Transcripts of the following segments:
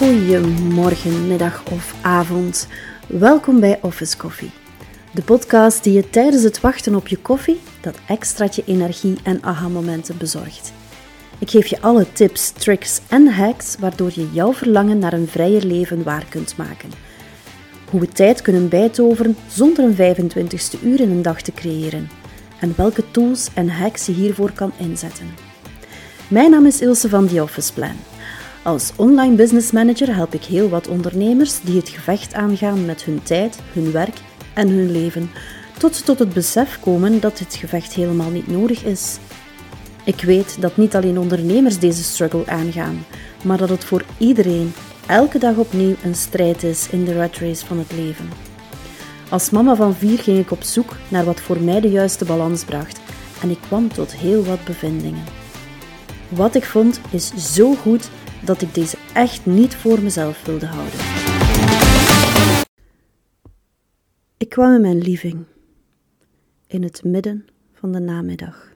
Goedemorgen, middag of avond. Welkom bij Office Coffee. De podcast die je tijdens het wachten op je koffie dat extraatje energie en aha-momenten bezorgt. Ik geef je alle tips, tricks en hacks waardoor je jouw verlangen naar een vrijer leven waar kunt maken. Hoe we tijd kunnen bijtoveren zonder een 25ste uur in een dag te creëren. En welke tools en hacks je hiervoor kan inzetten. Mijn naam is Ilse van The Office Plan. Als online business manager help ik heel wat ondernemers die het gevecht aangaan met hun tijd, hun werk en hun leven, tot ze tot het besef komen dat dit gevecht helemaal niet nodig is. Ik weet dat niet alleen ondernemers deze struggle aangaan, maar dat het voor iedereen elke dag opnieuw een strijd is in de rat race van het leven. Als mama van vier ging ik op zoek naar wat voor mij de juiste balans bracht en ik kwam tot heel wat bevindingen. Wat ik vond is zo goed dat ik deze echt niet voor mezelf wilde houden. Ik kwam in mijn living, in het midden van de namiddag.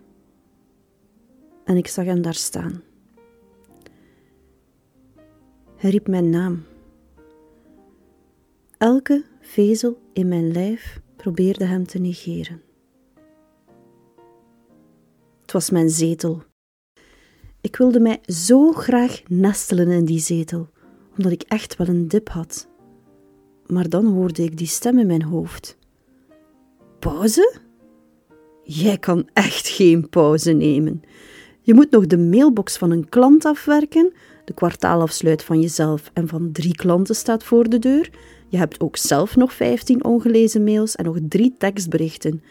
En ik zag hem daar staan. Hij riep mijn naam. Elke vezel in mijn lijf probeerde hem te negeren. Het was mijn zetel ik wilde mij zo graag nestelen in die zetel, omdat ik echt wel een dip had. Maar dan hoorde ik die stem in mijn hoofd. Pauze? Jij kan echt geen pauze nemen. Je moet nog de mailbox van een klant afwerken, de kwartaalafsluit van jezelf en van drie klanten staat voor de deur. Je hebt ook zelf nog 15 ongelezen mails en nog drie tekstberichten.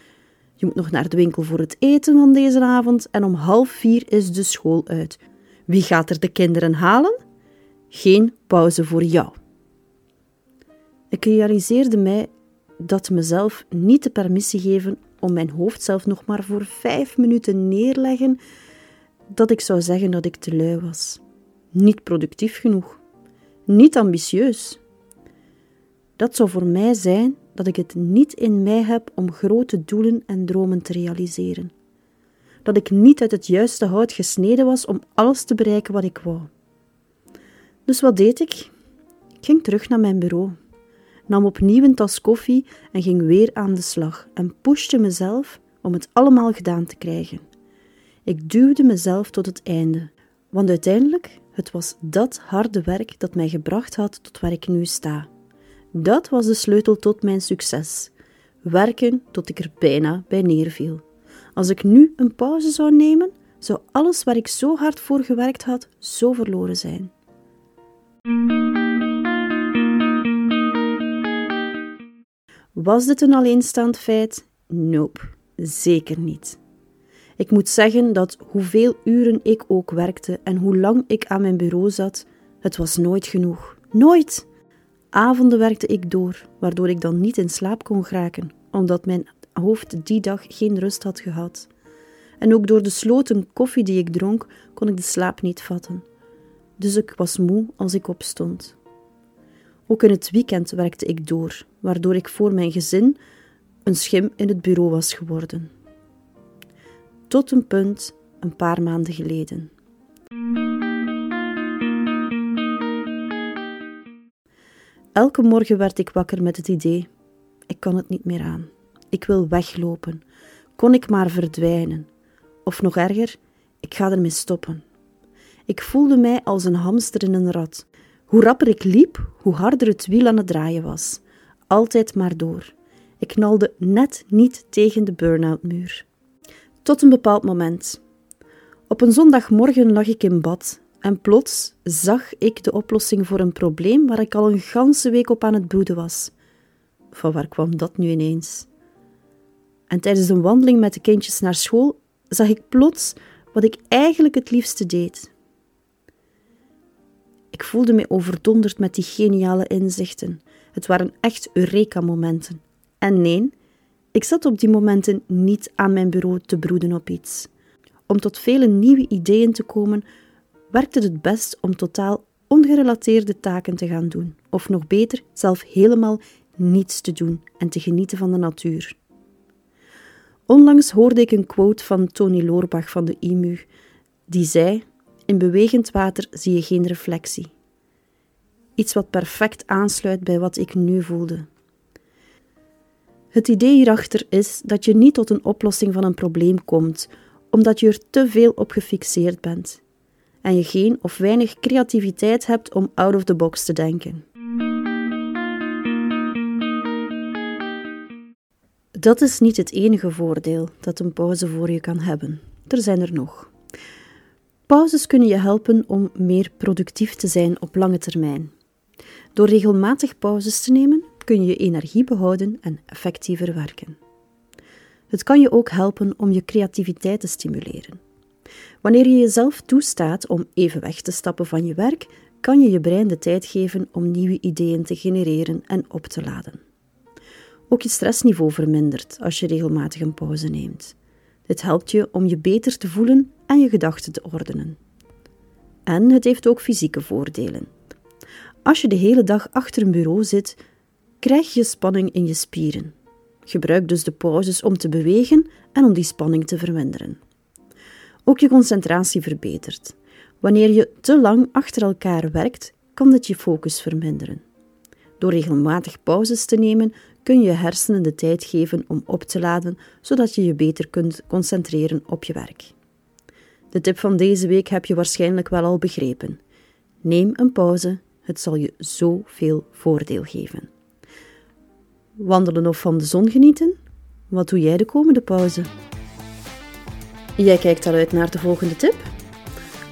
Je moet nog naar de winkel voor het eten van deze avond en om half vier is de school uit. Wie gaat er de kinderen halen? Geen pauze voor jou. Ik realiseerde mij dat mezelf niet de permissie geven om mijn hoofd zelf nog maar voor vijf minuten neerleggen, dat ik zou zeggen dat ik te lui was. Niet productief genoeg. Niet ambitieus. Dat zou voor mij zijn dat ik het niet in mij heb om grote doelen en dromen te realiseren. Dat ik niet uit het juiste hout gesneden was om alles te bereiken wat ik wou. Dus wat deed ik? Ik ging terug naar mijn bureau, nam opnieuw een tas koffie en ging weer aan de slag en pushte mezelf om het allemaal gedaan te krijgen. Ik duwde mezelf tot het einde, want uiteindelijk het was dat harde werk dat mij gebracht had tot waar ik nu sta. Dat was de sleutel tot mijn succes. Werken tot ik er bijna bij neerviel. Als ik nu een pauze zou nemen, zou alles waar ik zo hard voor gewerkt had, zo verloren zijn. Was dit een alleenstaand feit? Nope, zeker niet. Ik moet zeggen dat hoeveel uren ik ook werkte en hoe lang ik aan mijn bureau zat, het was nooit genoeg. Nooit! Avonden werkte ik door, waardoor ik dan niet in slaap kon geraken, omdat mijn hoofd die dag geen rust had gehad. En ook door de sloten koffie die ik dronk, kon ik de slaap niet vatten. Dus ik was moe als ik opstond. Ook in het weekend werkte ik door, waardoor ik voor mijn gezin een schim in het bureau was geworden. Tot een punt een paar maanden geleden. Elke morgen werd ik wakker met het idee: ik kan het niet meer aan. Ik wil weglopen. Kon ik maar verdwijnen. Of nog erger, ik ga ermee stoppen. Ik voelde mij als een hamster in een rad. Hoe rapper ik liep, hoe harder het wiel aan het draaien was. Altijd maar door. Ik knalde net niet tegen de burn-out muur. Tot een bepaald moment. Op een zondagmorgen lag ik in bad en plots zag ik de oplossing voor een probleem waar ik al een ganse week op aan het broeden was. Van waar kwam dat nu ineens? En tijdens een wandeling met de kindjes naar school zag ik plots wat ik eigenlijk het liefste deed. Ik voelde me overdonderd met die geniale inzichten. Het waren echt Eureka-momenten. En nee, ik zat op die momenten niet aan mijn bureau te broeden op iets. Om tot vele nieuwe ideeën te komen, werkt het het best om totaal ongerelateerde taken te gaan doen, of nog beter, zelf helemaal niets te doen en te genieten van de natuur. Onlangs hoorde ik een quote van Tony Loorbach van de IMU, die zei: In bewegend water zie je geen reflectie. Iets wat perfect aansluit bij wat ik nu voelde. Het idee hierachter is dat je niet tot een oplossing van een probleem komt, omdat je er te veel op gefixeerd bent en je geen of weinig creativiteit hebt om out of the box te denken. Dat is niet het enige voordeel dat een pauze voor je kan hebben. Er zijn er nog. Pauzes kunnen je helpen om meer productief te zijn op lange termijn. Door regelmatig pauzes te nemen kun je je energie behouden en effectiever werken. Het kan je ook helpen om je creativiteit te stimuleren. Wanneer je jezelf toestaat om even weg te stappen van je werk, kan je je brein de tijd geven om nieuwe ideeën te genereren en op te laden. Ook je stressniveau vermindert als je regelmatig een pauze neemt. Dit helpt je om je beter te voelen en je gedachten te ordenen. En het heeft ook fysieke voordelen. Als je de hele dag achter een bureau zit, krijg je spanning in je spieren. Gebruik dus de pauzes om te bewegen en om die spanning te verminderen. Ook je concentratie verbetert. Wanneer je te lang achter elkaar werkt, kan dit je focus verminderen. Door regelmatig pauzes te nemen, kun je hersenen de tijd geven om op te laden, zodat je je beter kunt concentreren op je werk. De tip van deze week heb je waarschijnlijk wel al begrepen. Neem een pauze, het zal je zoveel voordeel geven. Wandelen of van de zon genieten? Wat doe jij de komende pauze? Jij kijkt al uit naar de volgende tip?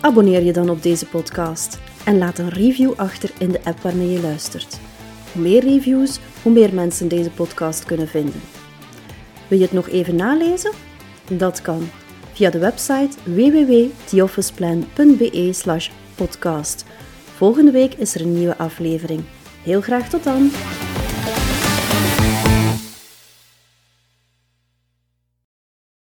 Abonneer je dan op deze podcast en laat een review achter in de app waarmee je luistert. Hoe meer reviews, hoe meer mensen deze podcast kunnen vinden. Wil je het nog even nalezen? Dat kan via de website www.theofficeplan.be/podcast. Volgende week is er een nieuwe aflevering. Heel graag tot dan!